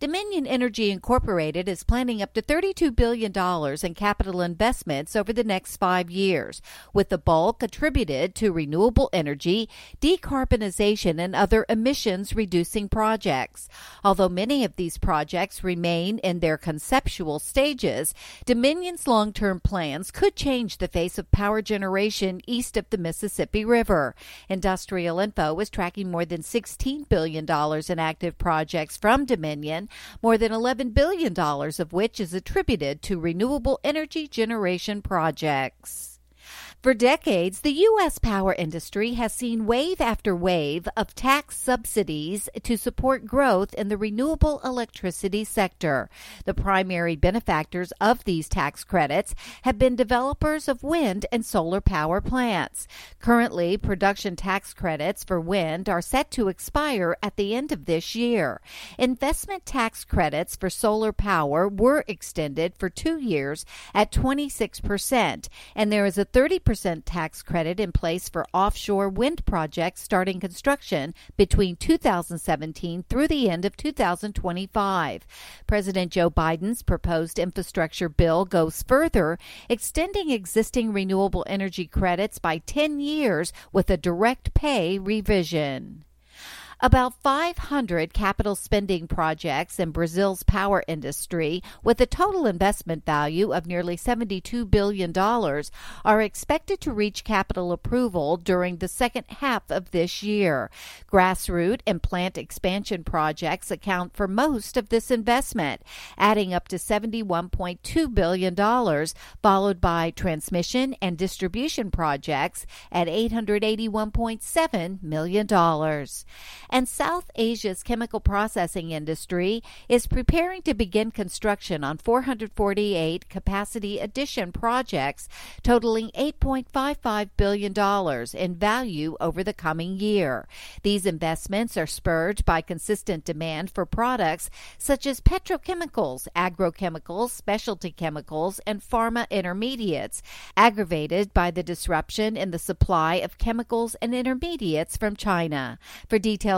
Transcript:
Dominion Energy Incorporated is planning up to $32 billion in capital investments over the next five years, with the bulk attributed to renewable energy, decarbonization, and other emissions reducing projects. Although many of these projects remain in their conceptual stages, Dominion's long term plans could change the face of power generation east of the Mississippi River. Industrial Info is tracking more than $16 billion in active projects from Dominion more than $11 billion of which is attributed to renewable energy generation projects. For decades, the U.S. power industry has seen wave after wave of tax subsidies to support growth in the renewable electricity sector. The primary benefactors of these tax credits have been developers of wind and solar power plants. Currently, production tax credits for wind are set to expire at the end of this year. Investment tax credits for solar power were extended for two years at 26%, and there is a 30 percent tax credit in place for offshore wind projects starting construction between 2017 through the end of 2025. President Joe Biden's proposed infrastructure bill goes further, extending existing renewable energy credits by 10 years with a direct pay revision. About 500 capital spending projects in Brazil's power industry, with a total investment value of nearly $72 billion, are expected to reach capital approval during the second half of this year. Grassroot and plant expansion projects account for most of this investment, adding up to $71.2 billion, followed by transmission and distribution projects at $881.7 million and South Asia's chemical processing industry is preparing to begin construction on 448 capacity addition projects totaling $8.55 billion in value over the coming year. These investments are spurred by consistent demand for products such as petrochemicals, agrochemicals, specialty chemicals, and pharma intermediates, aggravated by the disruption in the supply of chemicals and intermediates from China. For details